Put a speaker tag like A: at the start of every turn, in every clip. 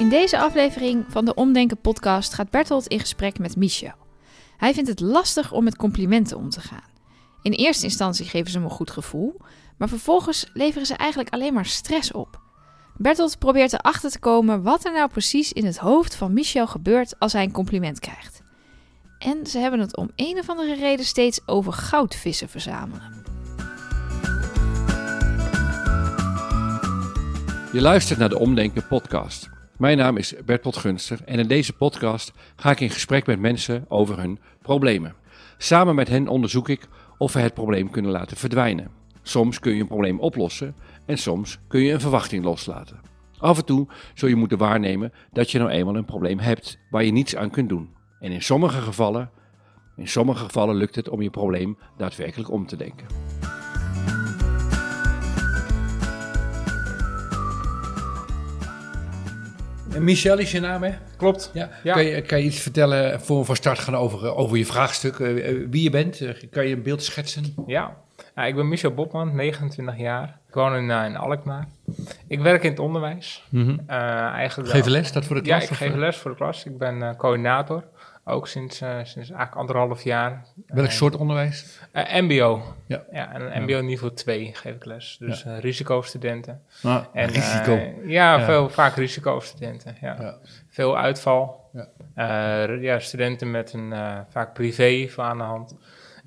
A: In deze aflevering van de Omdenken podcast gaat Bertolt in gesprek met Michel. Hij vindt het lastig om met complimenten om te gaan. In eerste instantie geven ze hem een goed gevoel, maar vervolgens leveren ze eigenlijk alleen maar stress op. Bertolt probeert erachter te komen wat er nou precies in het hoofd van Michel gebeurt als hij een compliment krijgt. En ze hebben het om een of andere reden steeds over goudvissen verzamelen.
B: Je luistert naar de Omdenken podcast. Mijn naam is Bertolt Gunster en in deze podcast ga ik in gesprek met mensen over hun problemen. Samen met hen onderzoek ik of we het probleem kunnen laten verdwijnen. Soms kun je een probleem oplossen en soms kun je een verwachting loslaten. Af en toe zul je moeten waarnemen dat je nou eenmaal een probleem hebt waar je niets aan kunt doen. En in sommige gevallen, in sommige gevallen lukt het om je probleem daadwerkelijk om te denken. Michel is je naam, hè?
C: Klopt.
B: Ja.
C: Ja.
B: Kan, je, kan je iets vertellen voor we van start gaan over, eh, over je vraagstuk? eh, eh, wie je bent? Kan je een beeld schetsen?
C: Ja. Nou, ik ben Michel Botman, 29 jaar. Ik woon in, in Alkmaar. Ik werk in het onderwijs.
B: Mhm.
C: Eigenlijk
B: Geef les, dat voor de
C: Ja,
B: klas?
C: ik
B: of,
C: geef les voor de klas. Ik ben coördinator. Ook sinds, eh, sinds eigenlijk anderhalf jaar.
B: Welk
C: Eh,
B: soort
C: eh,
B: onderwijs?
C: MBO.
B: Ja.
C: Ja, en MBO niveau 2 geef ik les. Dus eh, risicostudenten.
B: Nou,
C: En,
B: risico.
C: eh, ja. Veel, vaak risicostudenten. Ja.
B: Ja.
C: Veel uitval.
B: Ja.
C: Eh, ja, studenten met een eh, vaak privé aan de hand.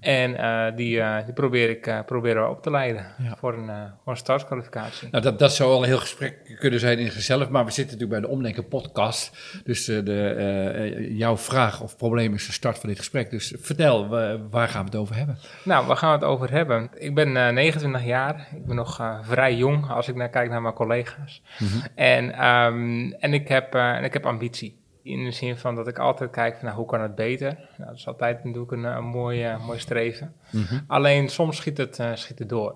C: En eh, die, eh, die probeer ik eh, proberen op te leiden
B: Ja.
C: voor, een, voor een startkwalificatie.
B: Nou, dat, dat zou al een heel gesprek kunnen zijn in zichzelf, maar we zitten natuurlijk bij de Omdenken podcast. Dus de, jouw vraag of probleem is de start van dit gesprek. Dus vertel, wa- waar gaan we het over hebben?
C: Nou, waar gaan we het over hebben? Ik ben eh, 29 jaar. Ik ben nog vrij jong als ik naar kijk naar mijn collega's. En, ehm, en, ik heb, en ik heb ambitie. In de zin van dat ik altijd kijk van nou, hoe kan het beter? Nou, dat is altijd natuurlijk een, een mooi, eh, mooi streven. Alleen soms schiet het, eh, schiet het door.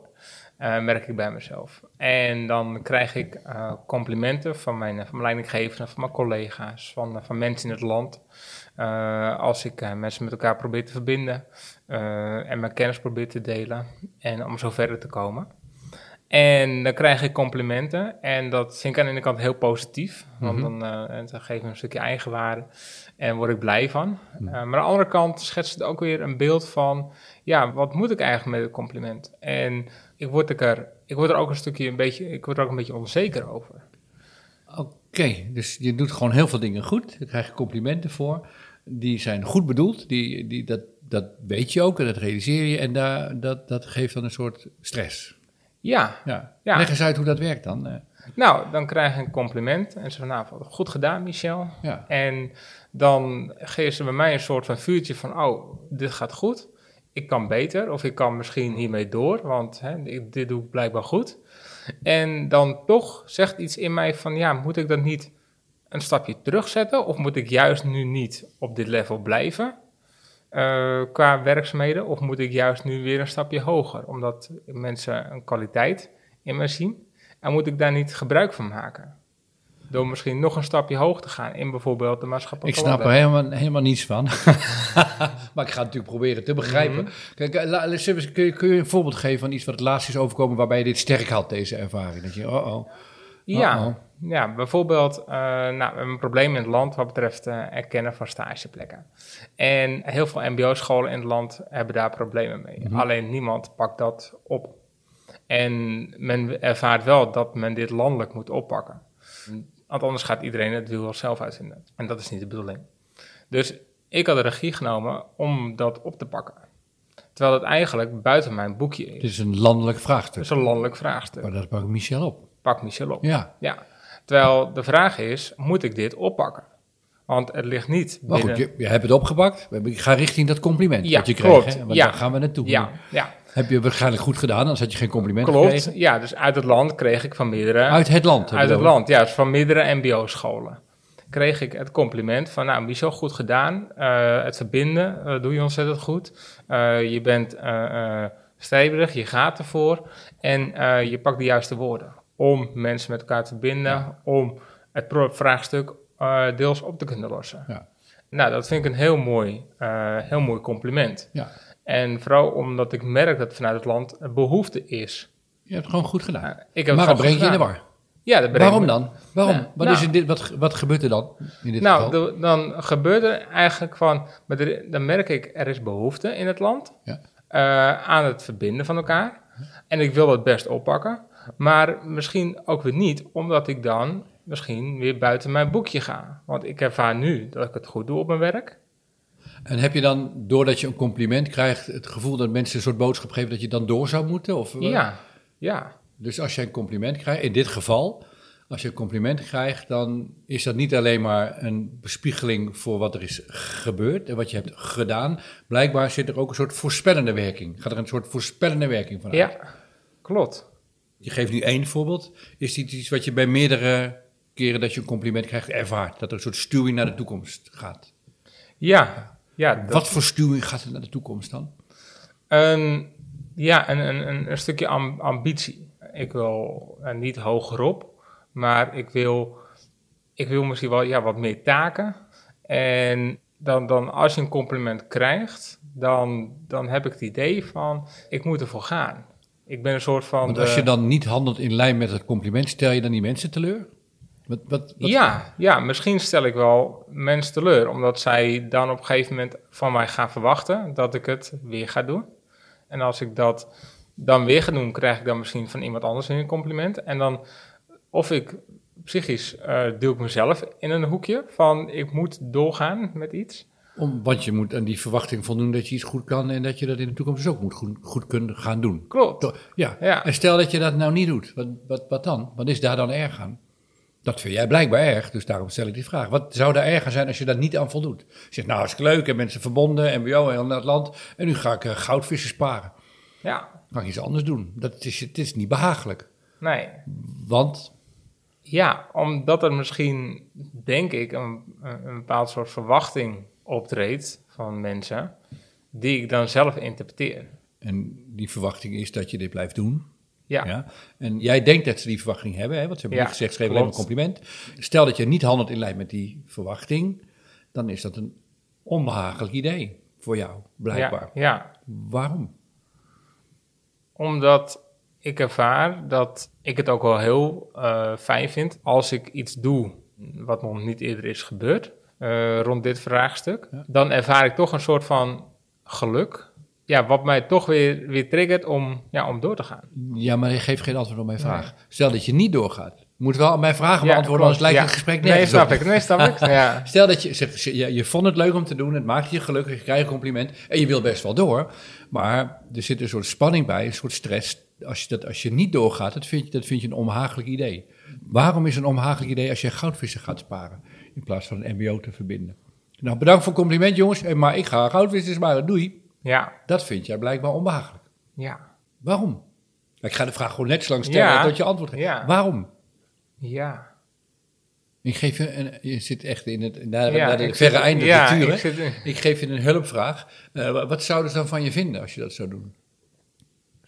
C: eh, merk ik bij mezelf. En dan krijg ik eh, complimenten van mijn, van mijn leidinggevende, van mijn collega's, van, van mensen in het land. Eh, als ik eh, mensen met elkaar probeer te verbinden eh, en mijn kennis probeer te delen en om zo verder te komen. En dan krijg ik complimenten en dat vind ik aan de ene kant heel positief, want dan, eh, dan geef me een stukje eigenwaarde en word ik blij van. Eh, maar aan de andere kant schetst het ook weer een beeld van, ja, wat moet ik eigenlijk met het compliment? En ik word er, ik word er ook een stukje een beetje, ik word er ook een beetje onzeker over.
B: Oké, dus je doet gewoon heel veel dingen goed. Daar krijg je complimenten voor. Die zijn goed bedoeld. Die, die, dat, dat weet je ook en dat realiseer je. En daar, dat, dat geeft dan een soort stress.
C: Ja,
B: Ja.
C: Ja.
B: Leg eens uit hoe dat werkt dan. eh.
C: nou, dan krijg ik een compliment en ze van, nou, goed gedaan Michel.
B: ja.
C: En dan geven ze bij mij een soort van vuurtje van, oh, dit gaat goed. Ik kan beter, of ik kan misschien hiermee door, want hè, dit doe ik blijkbaar goed. En dan toch zegt iets in mij van, ja, moet ik dat niet een stapje terugzetten? Of moet ik juist nu niet op dit level blijven eh, qua werkzaamheden? Of moet ik juist nu weer een stapje hoger, omdat mensen een kwaliteit in me zien? En moet ik daar niet gebruik van maken? Door misschien nog een stapje hoog te gaan in bijvoorbeeld de
B: Ik
C: maatschappelijke
B: snap er helemaal, helemaal niets van. maar ik ga het natuurlijk proberen te begrijpen.
C: Mhm.
B: Kijk, eh, la- kun, je, kun je een voorbeeld geven van iets wat het laatst is overkomen waarbij je dit sterk had, deze ervaring? Dat je, oh oh.
C: Ja,
B: Uh-oh.
C: ja bijvoorbeeld uh, nou, we hebben een probleem in het land wat betreft uh, erkennen van stageplekken. En heel veel mbo-scholen in het land hebben daar problemen mee.
B: Mhm.
C: Alleen niemand pakt dat op. En men ervaart wel dat men dit landelijk moet oppakken. Want anders gaat iedereen het wiel zelf uitvinden. En dat is niet de bedoeling. Dus ik had de regie genomen om dat op te pakken. Terwijl het eigenlijk buiten mijn boekje is.
B: Het is een landelijk vraagstuk.
C: Het is een landelijk vraagstuk.
B: Maar dat pakt Michel op.
C: Pak Michel op.
B: Ja.
C: Ja, terwijl de vraag is, moet ik dit oppakken? Want het ligt niet
B: Maar
C: binnen...
B: goed, je, je hebt het opgepakt. Ik ga richting dat compliment
C: Ja,
B: wat je kreeg. Hè? Want
C: Ja.
B: daar gaan we naartoe.
C: Ja, ja,
B: Heb je waarschijnlijk goed gedaan, anders had je geen compliment
C: klopt.
B: gekregen.
C: Ja, dus uit het land kreeg ik van meerdere...
B: Uit het land.
C: uit het land, ja, dus van meerdere mbo-scholen. Kreeg ik het compliment van, nou, Michel, goed gedaan. Eh, het verbinden eh, doe je ontzettend goed. Eh, je bent streberig, je gaat ervoor. En je pakt de juiste woorden om mensen met elkaar te verbinden. Om het vraagstuk eh, deels op te kunnen lossen.
B: Ja.
C: Nou, dat vind ik een heel mooi, eh, heel mooi compliment.
B: Ja.
C: En vooral omdat ik merk dat vanuit het land een behoefte is.
B: Je hebt het gewoon goed gedaan.
C: Nou, ik heb
B: maar dat brengt je in de war.
C: Ja, dat
B: Waarom dan? Waarom?
C: Ja,
B: wat,
C: nou.
B: is dit, wat, wat gebeurt er dan in dit
C: Nou,
B: geval?
C: de- dan gebeurt er eigenlijk van, maar er- dan merk ik, er is behoefte in het land
B: Ja.
C: eh, aan het verbinden van elkaar. En ik wil dat best oppakken, maar misschien ook weer niet, omdat ik dan misschien weer buiten mijn boekje ga. Want ik ervaar nu dat ik het goed doe op mijn werk.
B: En heb je dan, doordat je een compliment krijgt, het gevoel dat mensen een soort boodschap geven dat je dan door zou moeten? Of, eh,
C: Ja, ja,
B: Dus als je een compliment krijgt, in dit geval, als je een compliment krijgt, dan is dat niet alleen maar een bespiegeling voor wat er is gebeurd en wat je hebt gedaan. Blijkbaar zit er ook een soort voorspellende werking. Gaat er een soort voorspellende werking van uit?
C: ja, klopt.
B: Je geeft nu één voorbeeld. Is dit iets wat je bij meerdere keren dat je een compliment krijgt ervaart? Dat er een soort stuwing naar de toekomst gaat?
C: Ja, ja. dat-
B: Wat voor stuwing gaat er naar de toekomst dan?
C: Een, ja, een, een, een, een stukje am- ambitie. Ik wil eh, niet hogerop, maar ik wil, ik wil misschien wel ja, wat meer taken. En dan, dan als je een compliment krijgt, dan, dan heb ik het idee van, ik moet ervoor gaan. Ik ben een soort van...
B: Want als je dan niet handelt in lijn met het compliment, stel je dan die mensen teleur? Wat, wat, wat-
C: Ja, ja, misschien stel ik wel mensen teleur, omdat zij dan op een gegeven moment van mij gaan verwachten dat ik het weer ga doen. En als ik dat dan weer ga doen, krijg ik dan misschien van iemand anders een compliment. En dan, of ik psychisch eh duw ik mezelf in een hoekje van ik moet doorgaan met iets.
B: Om, want je moet aan die verwachting voldoen dat je iets goed kan en dat je dat in de toekomst dus ook moet goed, goed kunnen gaan doen.
C: Klopt.
B: Ja.
C: Ja.
B: en stel dat je dat nou niet doet, wat, wat, wat dan? Wat is daar dan erg aan? Dat vind jij blijkbaar erg, dus daarom stel ik die vraag. Wat zou daar erg aan zijn als je daar niet aan voldoet? Je zegt, nou, is leuk en mensen verbonden, MBO en naar het land. En nu ga ik eh, goudvissen sparen.
C: Ja,
B: Ga ik iets anders doen. Dat is, het is niet behagelijk.
C: nee.
B: Want,
C: Ja, omdat er misschien, denk ik, een een bepaald soort verwachting optreedt van mensen, die ik dan zelf interpreteer.
B: en die verwachting is dat je dit blijft doen.
C: Ja,
B: Ja. En jij denkt dat ze die verwachting hebben, hè? want ze hebben
C: Ja,
B: niet gezegd, schreef alleen maar een compliment. Stel dat je niet handelt in lijn met die verwachting, dan is dat een onbehagelijk idee voor jou, blijkbaar.
C: ja, ja.
B: Waarom?
C: omdat ik ervaar dat ik het ook wel heel eh, fijn vind als ik iets doe wat nog niet eerder is gebeurd eh, rond dit vraagstuk.
B: Ja.
C: Dan ervaar ik toch een soort van geluk. Ja, wat mij toch weer, weer triggert om, ja, om door te gaan.
B: Ja, maar je geeft geen antwoord op mijn vraag. Stel dat je niet doorgaat. Je moet wel mijn vragen
C: Ja,
B: beantwoorden, anders
C: klopt.
B: lijkt
C: Ja.
B: het gesprek
C: Nee,
B: nergens
C: snap ik. Nee, snap ik. Ja.
B: Stel dat je, je, je vond het leuk om te doen, het maakt je gelukkig, je krijgt een compliment en je wil best wel door. Maar er zit een soort spanning bij, een soort stress. Als je, dat, als je niet doorgaat, dat vind, je, dat vind je een onbehagelijk idee. Waarom is een onbehagelijk idee als je goudvissen gaat sparen, in plaats van een mbo te verbinden? Nou, bedankt voor het compliment jongens, Eh, maar ik ga goudvissen sparen, doei.
C: Ja,
B: Dat vind jij blijkbaar onbehagelijk.
C: ja,
B: Waarom? Ik ga de vraag gewoon net zo lang stellen
C: Ja.
B: tot je antwoord geeft.
C: Ja.
B: Waarom?
C: ja.
B: Ik geef je, een, je zit echt in het, naar,
C: Ja,
B: naar de verre
C: zit-
B: einde
C: ja,
B: de
C: ik zit
B: Ik geef je een hulpvraag. Eh, wa- wat zouden ze dan van je vinden als je dat zou doen?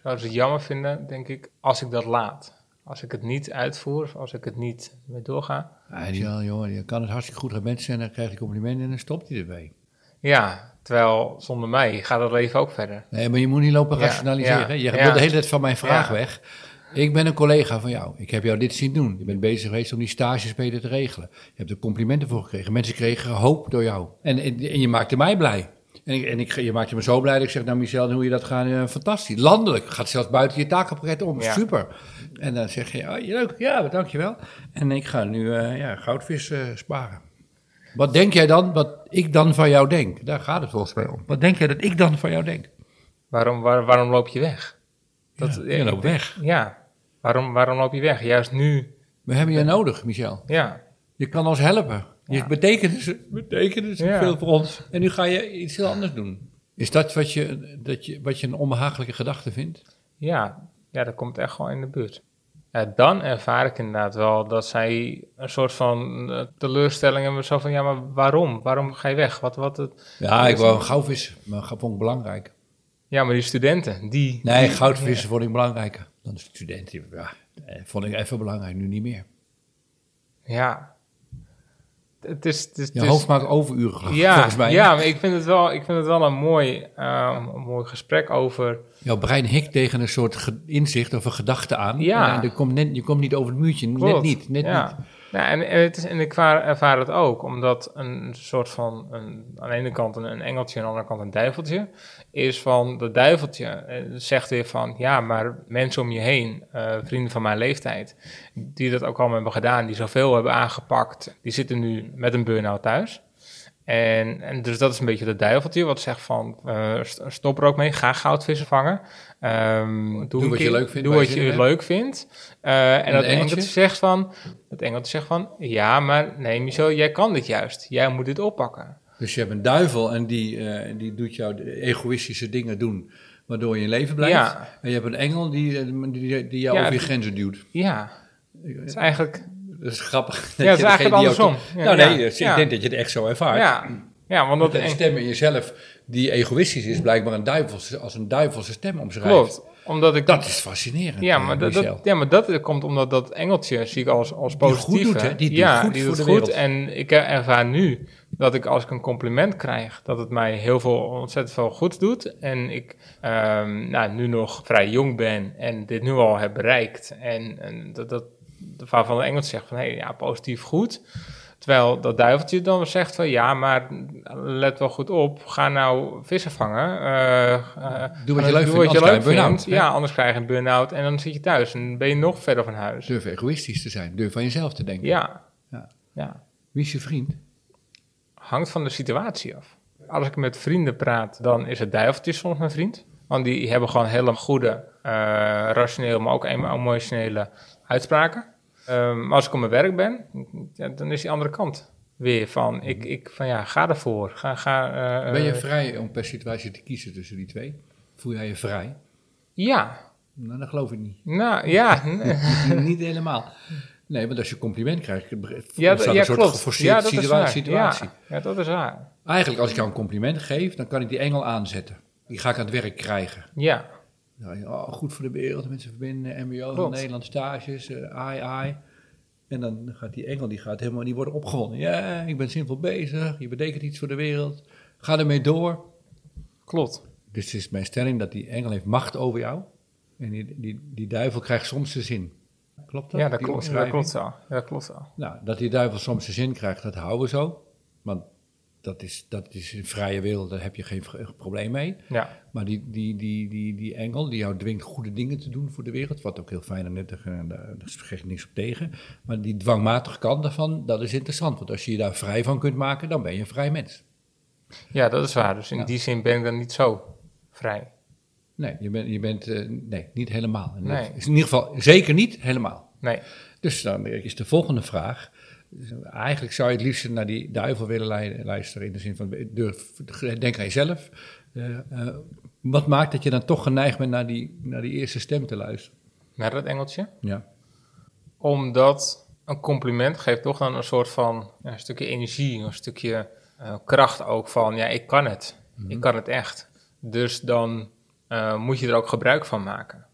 C: Zouden ze het jammer vinden, denk ik, als ik dat laat. Als ik het niet uitvoer, of als ik het niet mee doorga.
B: Ja, die, ja, jongen, je kan het hartstikke goed aan mensen en dan krijg je complimenten en dan stopt hij ermee.
C: Ja, terwijl zonder mij gaat het leven ook verder.
B: Nee, maar je moet niet lopen
C: Ja,
B: rationaliseren.
C: ja?
B: Je
C: ja.
B: wil de hele tijd van mijn vraag
C: Ja.
B: weg. Ik ben een collega van jou. Ik heb jou dit zien doen. Je bent bezig geweest om die stages beter te regelen. Je hebt er complimenten voor gekregen. Mensen kregen hoop door jou. En, en, en je maakte mij blij. En, ik, en ik, je maakte me zo blij dat ik zeg, nou Michel, hoe je dat gaat, eh, fantastisch. Landelijk, gaat zelfs buiten je takenpakket om,
C: Ja.
B: super. En dan zeg je, oh, leuk, ja, dankjewel. En ik ga nu eh, ja, goudvis eh, sparen. Wat denk jij dan, wat ik dan van jou denk? Daar gaat het volgens mij om. Wat denk jij dat ik dan van jou denk?
C: Waarom, waar- waarom loop je weg? Dat,
B: Ja, je loopt weg.
C: Ja, waarom, waarom loop je weg? Juist nu,
B: We hebben je nodig, Michel.
C: ja.
B: Je kan ons helpen. Je
C: Ja.
B: betekent, dus, betekent dus
C: Ja.
B: veel voor ons. En nu ga je iets heel anders doen. Is dat wat je, dat je, wat je een onbehagelijke gedachte vindt?
C: Ja, ja, dat komt echt gewoon in de buurt. Ja, dan ervaar ik inderdaad wel dat zij een soort van eh, teleurstelling hebben. Zo van, ja, maar waarom? Waarom ga je weg? Wat, wat het...
B: Ja, ik wou een goudvis, maar dat vond ik belangrijk.
C: Ja, maar die studenten, die...
B: Nee,
C: die-
B: goudvissen vond ik belangrijker dan de studenten. Ja, eh, vond ik even belangrijk, nu niet meer.
C: Ja. Het is, het is,
B: Je hoofd maakt overuren,
C: ja,
B: volgens mij.
C: ja, maar ik vind het wel, ik vind het wel een mooi, eh, een mooi gesprek over.
B: Jouw brein hikt tegen een soort inzicht of een gedachte aan.
C: Ja.
B: En er komt net, je komt niet over het muurtje, net niet. Net
C: ja.
B: niet.
C: Ja, en, en, het is, en ik vaar- ervaar het ook, omdat een soort van, een, aan de ene kant een, een engeltje en aan de andere kant een duiveltje, is van, dat duiveltje eh, zegt weer van, ja, maar mensen om je heen, eh, vrienden van mijn leeftijd, die dat ook allemaal hebben gedaan, die zoveel hebben aangepakt, die zitten nu met een burn-out thuis. En, en dus dat is een beetje dat duiveltje wat zegt van, eh, st- stop er ook mee, ga goudvissen vangen. Ehm, doe,
B: wat je leuk vindt,
C: Doe
B: je
C: wat je leuk vindt. Eh, en,
B: En
C: dat
B: engeltje?
C: zegt van, dat engeltje zegt van, ja, maar nee, Michel, jij kan dit juist. Jij moet dit oppakken.
B: Dus je hebt een duivel en die, eh, die doet jou de egoïstische dingen doen, waardoor je in leven blijft.
C: Ja.
B: En je hebt een engel die, die, die jou
C: Ja,
B: over je grenzen duwt.
C: Ja, het is eigenlijk,
B: Dat is grappig.
C: ja, het is eigenlijk
B: die
C: andersom. Ja,
B: nou nee, dus ik denk dat je het echt zo ervaart.
C: Ja, ja want
B: Dat
C: dat
B: een stem in jezelf die egoïstisch is, blijkbaar een duivelse, als een duivelse stem omschrijft.
C: klopt. Omdat ik
B: Dat is fascinerend.
C: Ja
B: eh,
C: maar, dat,
B: Michel.
C: dat, ja, maar dat komt omdat dat engeltje zie ik als, als
B: Die
C: positief.
B: goed doet, hè? Die doet
C: ja,
B: goed
C: die
B: voor
C: doet
B: de
C: goed.
B: wereld.
C: En ik ervaar nu dat ik als ik een compliment krijg, dat het mij heel veel, ontzettend veel goed doet. En ik ehm, nou, nu nog vrij jong ben en dit nu al heb bereikt. En, en dat, dat de vader van de engeltje zegt van, hé, ja, positief goed. Terwijl dat duiveltje dan zegt van, ja, maar let wel goed op. Ga nou vissen vangen. eh, eh,
B: Doe wat je leuk
C: doe
B: vindt,
C: wat je
B: anders
C: leuk
B: krijg je burn-out,
C: vindt. Ja, anders krijg je een burn-out en dan zit je thuis. En ben je nog verder van huis.
B: Durf egoïstisch te zijn. Durf aan jezelf te denken.
C: Ja.
B: Ja.
C: ja.
B: Wie is je vriend?
C: Hangt van de situatie af. Als ik met vrienden praat, dan is het duiveltje soms mijn vriend. Want die hebben gewoon hele goede, eh rationeel, maar ook emotionele uitspraken. Ehm, maar als ik op mijn werk ben, ja, dan is die andere kant weer van, ik, ik van ja, ga ervoor. Ga, ga, eh,
B: Ben je
C: eh,
B: vrij om per situatie te kiezen tussen die twee? Voel jij je vrij?
C: Ja,
B: Nou, dat geloof ik niet.
C: nou ja.
B: niet helemaal. Nee, want als je compliment krijgt,
C: Ja,
B: ja,
C: d-
B: staat
C: ja
B: een soort
C: klopt.
B: geforceerde
C: Ja, dat is
B: situa-
C: waar.
B: situatie.
C: Ja, ja, dat is waar.
B: Eigenlijk, als ik jou een compliment geef, dan kan ik die engel aanzetten. Die ga ik aan het werk krijgen.
C: Ja,
B: Ja, oh, goed voor de wereld, mensen verbinden, mbo van. Nederland, stages, eh, ai, ai. En dan gaat die engel, die gaat helemaal, die wordt opgewonden. Ja, ik ben zinvol bezig, je betekent iets voor de wereld. Ga ermee door.
C: klopt.
B: Dus het is mijn stelling dat die engel heeft macht over jou. En die, die, die duivel krijgt soms de zin. Klopt dat?
C: Ja, dat klopt, dat klopt wel. Ja, dat klopt wel.
B: Nou, dat die duivel soms de zin krijgt, dat houden we zo. Want dat is, dat is een vrije wereld, daar heb je geen probleem mee.
C: Ja,
B: Maar die, die, die, die, die engel die jou dwingt goede dingen te doen voor de wereld, wat ook heel fijn en nuttig, en daar, daar zeg ik niks op tegen. Maar die dwangmatige kant daarvan, dat is interessant. Want als je je daar vrij van kunt maken, dan ben je een vrij mens.
C: ja dat is waar. Dus in
B: Ja.
C: die zin ben ik dan niet zo vrij.
B: Nee, je bent, je bent eh, nee, niet helemaal. In,
C: Nee.
B: in ieder geval zeker niet helemaal.
C: Nee.
B: Dus dan is de volgende vraag. Eigenlijk zou je het liefst naar die duivel willen luisteren in de zin van durf, denk aan jezelf. Eh, wat maakt dat je dan toch geneigd bent naar die, naar die eerste stem te luisteren?
C: Naar dat engeltje.
B: Ja.
C: Omdat een compliment geeft toch dan een soort van ja, een stukje energie, een stukje eh, kracht ook van, ja, ik kan het. Ik kan het echt. Dus dan moet je er ook gebruik van maken.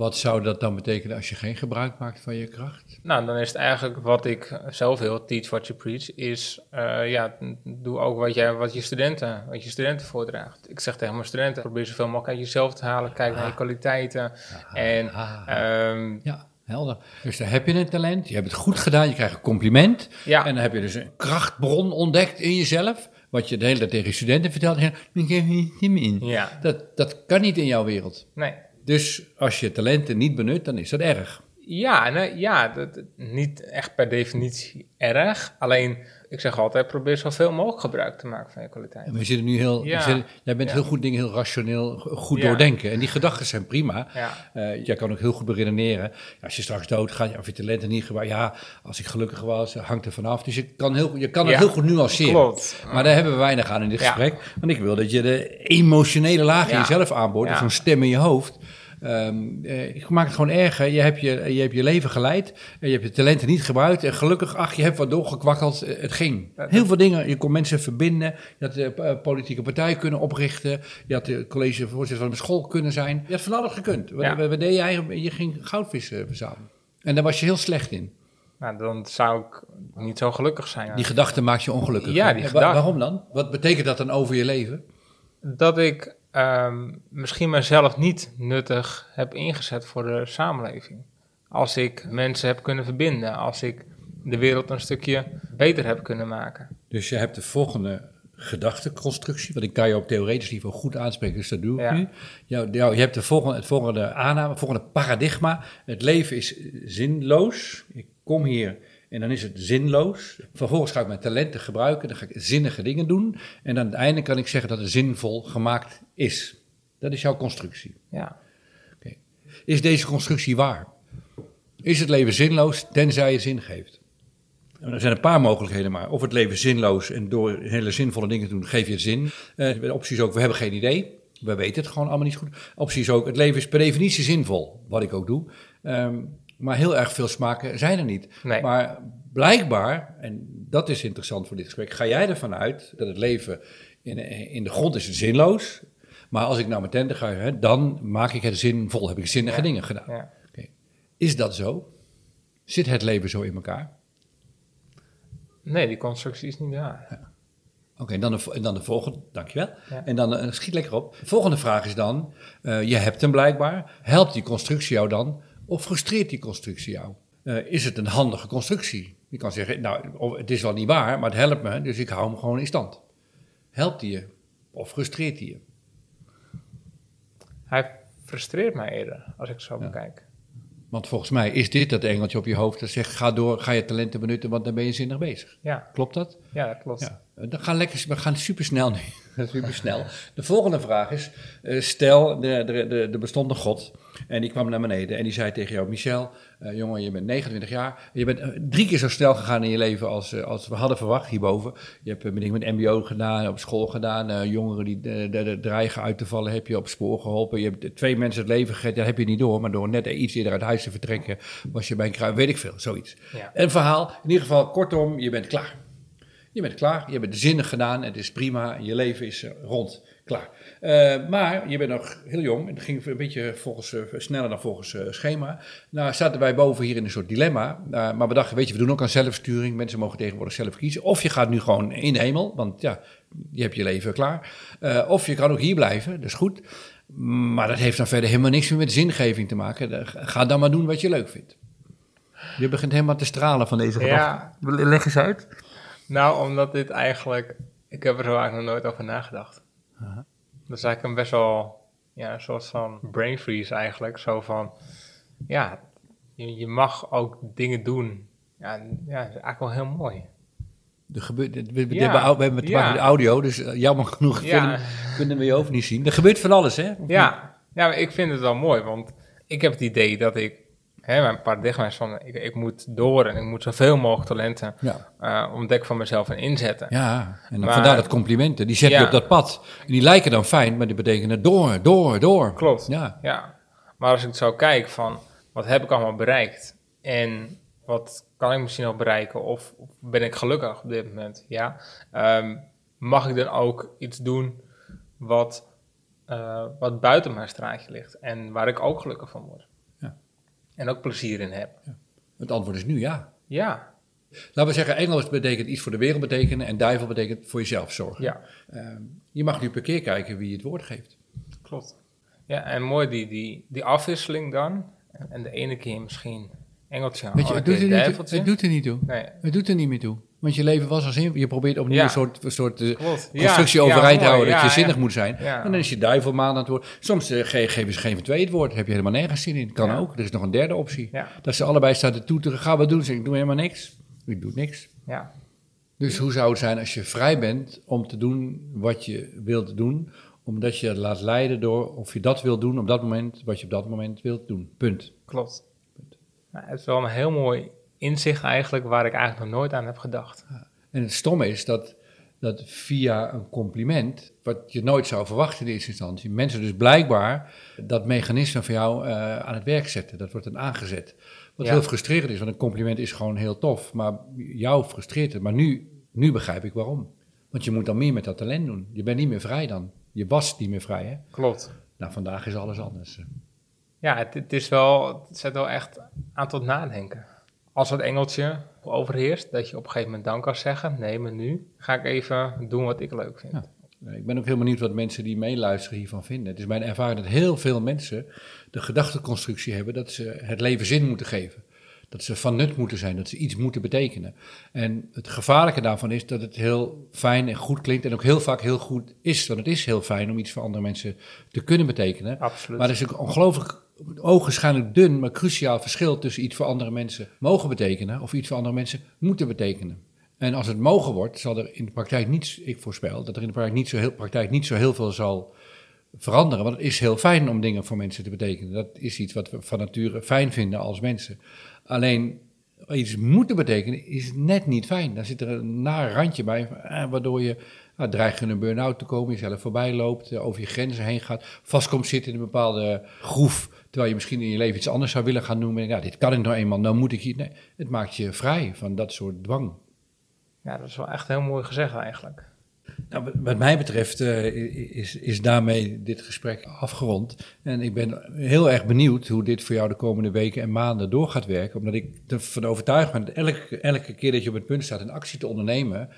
B: Wat zou dat dan betekenen als je geen gebruik maakt van je kracht?
C: Nou, dan is het eigenlijk wat ik zelf heel teach what you preach, is eh, ja, doe ook wat, jij, wat, je studenten, wat je studenten voordraagt. Ik zeg tegen mijn studenten, probeer zoveel mogelijk uit jezelf te halen, kijk naar je kwaliteiten. En
B: Ah,
C: ehm,
B: ja, helder. Dus daar heb je een talent, je hebt het goed gedaan, je krijgt een compliment.
C: ja,
B: En dan heb je dus een krachtbron ontdekt in jezelf. Wat je de hele tijd tegen je studenten vertelt. Dan geef je niet in.
C: ja,
B: Dat, dat kan niet in jouw wereld.
C: nee.
B: Dus als je talenten niet benut, dan is dat erg.
C: Ja, ja dat- niet echt per definitie erg. Alleen, ik zeg altijd, probeer zoveel mogelijk gebruik te maken van je kwaliteit.
B: En we zitten nu heel.
C: Ja.
B: jij bent
C: Ja.
B: heel goed dingen heel rationeel, go- goed
C: Ja.
B: doordenken. En die gedachten zijn prima.
C: Ja,
B: Eh, jij kan ook heel goed beredeneren. Ja, als je straks dood gaat, ja, of je talenten niet gebruikt. Ja, als ik gelukkig was, eh, hangt er vanaf. Dus je kan, heel, je kan het
C: Ja,
B: heel goed nuanceren.
C: klopt.
B: Maar daar hebben we weinig aan in dit
C: Ja.
B: gesprek. Want ik wil dat je de emotionele laag in
C: Ja.
B: jezelf aanboort.
C: Ja.
B: Dus zo'n stem in je hoofd. Ehm, eh, ik maak het gewoon erger. Je hebt je, je hebt je leven geleid. En je hebt je talenten niet gebruikt. En gelukkig, ach, je hebt wat doorgekwakkeld. Eh, Het ging. Heel veel dingen. Je kon mensen verbinden. Je had de eh, politieke partij kunnen oprichten. Je had de collegevoorzitter van de school kunnen zijn. Je had van alles gekund.
C: Ja.
B: deed jij? Je ging goudvissen verzamelen. En daar was je heel slecht in.
C: nou, dan zou ik niet zo gelukkig zijn.
B: Die gedachte maakt je ongelukkig.
C: Ja, die gedachte.
B: Waarom dan? Wat betekent dat dan over je leven?
C: Dat ik ehm, misschien mezelf niet nuttig heb ingezet voor de samenleving. Als ik mensen heb kunnen verbinden, als ik de wereld een stukje beter heb kunnen maken.
B: Dus je hebt de volgende gedachteconstructie, wat ik kan je op theoretisch niveau goed aanspreken, dus dat doe ik
C: Ja.
B: nu. Jou, jou, je hebt de volgende, het volgende aanname, het volgende paradigma. Het leven is zinloos. Ik kom hier en dan is het zinloos. Vervolgens ga ik mijn talenten gebruiken, dan ga ik zinnige dingen doen. En aan het einde kan ik zeggen dat het zinvol gemaakt is. Dat is jouw constructie.
C: Ja,
B: Is deze constructie waar? Is het leven zinloos tenzij het zin geeft? En Er zijn een paar mogelijkheden maar. Of het leven zinloos en door hele zinvolle dingen te doen geef je het zin. Eh, de optie is ook, we hebben geen idee. We weten het gewoon allemaal niet goed. Optie is ook, het leven is per definitie zinvol. Wat ik ook doe. Ehm, maar heel erg veel smaken zijn er niet.
C: Nee.
B: Maar blijkbaar, en dat is interessant voor dit gesprek, ga jij ervan uit dat het leven in, in de grond is zinloos. Maar als ik naar mijn tenten ga, hè, dan maak ik het zinvol. Heb ik zinnige
C: Ja.
B: dingen gedaan.
C: ja.
B: Is dat zo? Zit het leven zo in elkaar?
C: Nee, die constructie is niet waar.
B: Oké, en dan, de, dan de volgende, dankjewel.
C: Ja.
B: En dan eh, schiet lekker op. De volgende vraag is dan, eh, je hebt hem blijkbaar. Helpt die constructie jou dan of frustreert die constructie jou? Eh, is het een handige constructie? Je kan zeggen, nou, het is wel niet waar, maar het helpt me, dus ik hou hem gewoon in stand. Helpt die je of frustreert die je?
C: Hij frustreert mij eerder, als ik zo
B: Ja.
C: bekijk.
B: Want volgens mij is dit dat engeltje op je hoofd dat zegt, ga door, ga je talenten benutten, want dan ben je zinnig bezig.
C: Ja,
B: Klopt dat?
C: ja dat klopt.
B: Ja, we gaan, lekker, we gaan super snel nu. super snel. De volgende vraag is: eh, stel, er bestond een God en die kwam naar beneden en die zei tegen jou: Michel, eh, jongen, je bent 29 jaar. Je bent eh, drie keer zo snel gegaan in je leven als, eh, als we hadden verwacht hierboven. Je hebt uh, met MBO gedaan, op school gedaan. jongeren die de, de, dreigen uit te vallen, heb je op spoor geholpen. Je hebt twee mensen het leven gered, dat heb je niet door. Maar door net iets eerder uit huis te vertrekken, was je bij een kruis, weet ik veel, zoiets.
C: Ja.
B: Een verhaal, in ieder geval, kortom, je bent klaar. Je bent klaar, je hebt het zinnig gedaan, het is prima, je leven is rond, klaar. Eh, maar je bent nog heel jong, het ging een beetje volgens, eh, sneller dan volgens eh, schema. Nou, zaten wij boven hier in een soort dilemma. Maar we dachten, weet je, we doen ook aan zelfsturing. Mensen mogen tegenwoordig zelf kiezen. Of je gaat nu gewoon in de hemel, want ja, je hebt je leven klaar. Of je kan ook hier blijven, dat is goed. Maar dat heeft dan verder helemaal niks meer met zingeving te maken. Ga dan maar doen wat je leuk vindt. Je begint helemaal te stralen van deze gedachte.
C: Ja,
B: Leg eens uit.
C: nou, omdat dit eigenlijk... Ik heb er zo eigenlijk nog nooit over nagedacht. Dat is eigenlijk een best wel... Ja, een soort van brain freeze eigenlijk. Zo van... Ja, je, je mag ook dingen doen. Ja, ja, dat is eigenlijk wel heel mooi.
B: Er gebeurt, we, we,
C: Ja,
B: hebben, we hebben te maken
C: ja.
B: met audio, dus eh, jammer genoeg
C: Ja.
B: film kunnen we je hoofd niet zien. Er gebeurt van alles, hè?
C: Ja, ja ik vind het wel mooi, want ik heb het idee dat ik, hè, mijn paradigma is van, ik, ik moet door en ik moet zoveel mogelijk talenten
B: Ja,
C: eh ontdekken van mezelf en inzetten.
B: ja. en
C: Maar-
B: vandaar dat complimenten. Die zet je op dat pad. En die lijken dan fijn, maar die betekenen door, door, door.
C: Klopt.
B: Ja,
C: Ja, maar als ik zo kijk van, wat heb ik allemaal bereikt en wat kan ik misschien nog bereiken of, of ben ik gelukkig op dit moment, ja. Ehm, mag ik dan ook iets doen wat, eh, wat buiten mijn straatje ligt en waar ik ook gelukkig van word. En ook plezier in heb.
B: het antwoord is nu ja.
C: Ja,
B: Laten we zeggen, Engels betekent iets voor de wereld betekenen en duivel betekent voor jezelf zorgen.
C: ja.
B: Ehm, je mag nu per keer kijken wie je het woord geeft.
C: Klopt. Ja, en mooi die, die, die afwisseling dan. En de ene keer misschien engeltje,
B: Weet je,
C: andere
B: het doet,
C: keer
B: er niet, het doet er niet toe.
C: Nee,
B: Het doet er niet meer toe. Want je leven was al zin. Je probeert opnieuw
C: Ja.
B: een soort, een soort eh, constructie
C: Ja,
B: overeind
C: ja,
B: te houden dat je zinnig moet zijn. En dan is je duivelmaan aan het woord. Soms eh, ge- geven ze geen van twee het woord. Heb je helemaal nergens zin in. Kan ook. Er is nog een derde optie. Dat ze allebei staan te toeteren. Ga wat doen. Zeg ik, doe helemaal niks. Ik doe niks.
C: ja,
B: Dus hoe zou het zijn als je vrij bent om te doen wat je wilt doen, omdat je laat leiden door of je dat wilt doen op dat moment, wat je op dat moment wilt doen. Punt.
C: klopt. Nou, het is wel een heel mooi inzicht eigenlijk, waar ik eigenlijk nog nooit aan heb gedacht.
B: En het stomme is dat, dat via een compliment, wat je nooit zou verwachten in eerste instantie, mensen dus blijkbaar dat mechanisme van jou eh, aan het werk zetten. Dat wordt dan aangezet. Wat
C: Ja.
B: heel frustrerend is, want een compliment is gewoon heel tof, maar jou frustreert het. Maar nu, nu begrijp ik waarom. Want je moet dan meer met dat talent doen. Je bent niet meer vrij dan. Je was niet meer vrij, hè?
C: Klopt.
B: Nou, vandaag is alles anders.
C: Ja, het, het is wel, het zet wel echt aan tot nadenken. Als het engeltje overheerst, dat je op een gegeven moment dan kan zeggen: nee, maar nu ga ik even doen wat ik leuk vind.
B: Ja. Ik ben ook heel benieuwd wat mensen die meeluisteren hiervan vinden. Het is mijn ervaring dat heel veel mensen de gedachteconstructie hebben dat ze het leven zin moeten geven. Dat ze van nut moeten zijn, dat ze iets moeten betekenen. En het gevaarlijke daarvan is dat het heel fijn en goed klinkt en ook heel vaak heel goed is. Want het is heel fijn om iets voor andere mensen te kunnen betekenen.
C: Absoluut.
B: Maar er is ook ongelooflijk ogenschijnlijk dun, maar cruciaal verschil tussen iets voor andere mensen mogen betekenen of iets voor andere mensen moeten betekenen. En als het mogen wordt, zal er in de praktijk niets, ik voorspel, dat er in de praktijk niet zo heel, praktijk niet zo heel veel zal veranderen. Want het is heel fijn om dingen voor mensen te betekenen. Dat is iets wat we van nature fijn vinden als mensen. Alleen iets moeten betekenen is net niet fijn. Daar zit er een naar randje bij, eh, waardoor je nou, dreigt in een burn-out te komen, jezelf voorbij loopt, eh, over je grenzen heen gaat, vast komt zitten in een bepaalde groef, terwijl je misschien in je leven iets anders zou willen gaan noemen. Ja, dit kan ik nou eenmaal, nou moet ik hier. Nee, het maakt je vrij van dat soort dwang.
C: Ja, dat is wel echt heel mooi gezegd eigenlijk.
B: Nou, wat mij betreft uh, is, is daarmee dit gesprek afgerond. En ik ben heel erg benieuwd hoe dit voor jou de komende weken en maanden door gaat werken. Omdat ik ervan overtuigd ben dat elke, elke keer dat je op het punt staat een actie te ondernemen,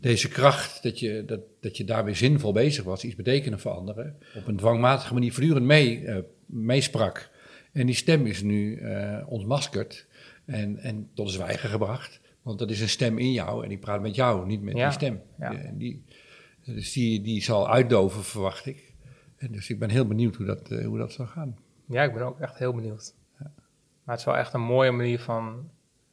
B: deze kracht, dat je, dat, dat je daar weer zinvol bezig was, iets betekenen voor anderen, op een dwangmatige manier voortdurend mee, uh, meesprak. En die stem is nu uh, ontmaskerd en, en tot zwijgen gebracht. Want dat is een stem in jou en die praat met jou, niet met
C: Ja,
B: die stem.
C: ja.
B: Die, die, dus die, die zal uitdoven, verwacht ik. En dus ik ben heel benieuwd hoe dat, eh, hoe dat zal gaan.
C: Ja, ik ben ook echt heel benieuwd. Maar het is wel echt een mooie manier van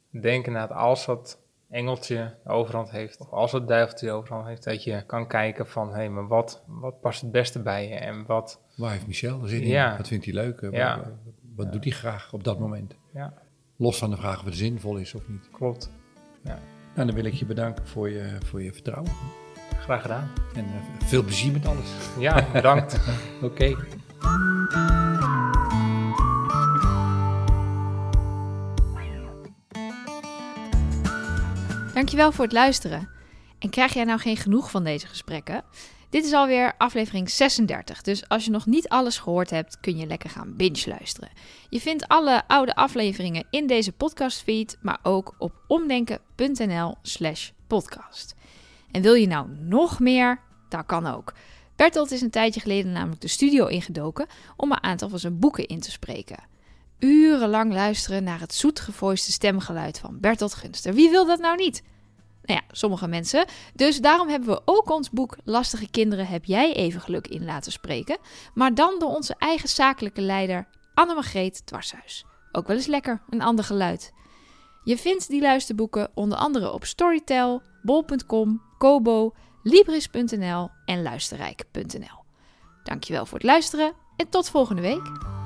C: denken naar het als dat engeltje de overhand heeft, of als het duiveltje de overhand heeft, dat je kan kijken van, hé, maar wat, wat past het beste bij je en wat,
B: Waar heeft Michel zin in?
C: Ja.
B: Wat vindt hij leuk? Eh,
C: Ja.
B: Wat, wat doet hij graag op dat moment?
C: ja,
B: Los van de vraag of het zinvol is of niet.
C: klopt.
B: Nou, dan wil ik je bedanken voor je, voor je vertrouwen.
C: Graag gedaan.
B: En eh, veel plezier met alles.
C: Ja, bedankt.
B: Oké.
A: Dankjewel voor het luisteren. En krijg jij nou geen genoeg van deze gesprekken? Dit is alweer aflevering 36, dus als je nog niet alles gehoord hebt, kun je lekker gaan binge luisteren. Je vindt alle oude afleveringen in deze podcastfeed, maar ook op omdenken.nl slash podcast. En wil je nou nog meer? Dat kan ook. Bertolt is een tijdje geleden namelijk de studio ingedoken om een aantal van zijn boeken in te spreken. Urenlang luisteren naar het zoetgevoiste stemgeluid van Bertolt Gunster. Wie wil dat nou niet? Nou ja, sommige mensen. Dus daarom hebben we ook ons boek Lastige Kinderen heb jij even geluk in laten spreken. Maar dan door onze eigen zakelijke leider Annemagreet Dwarshuis. Ook wel eens lekker, een ander geluid. Je vindt die luisterboeken onder andere op Storytel, bol.com, Kobo, Libris.nl en luisterrijk.nl. Dankjewel voor het luisteren en tot volgende week.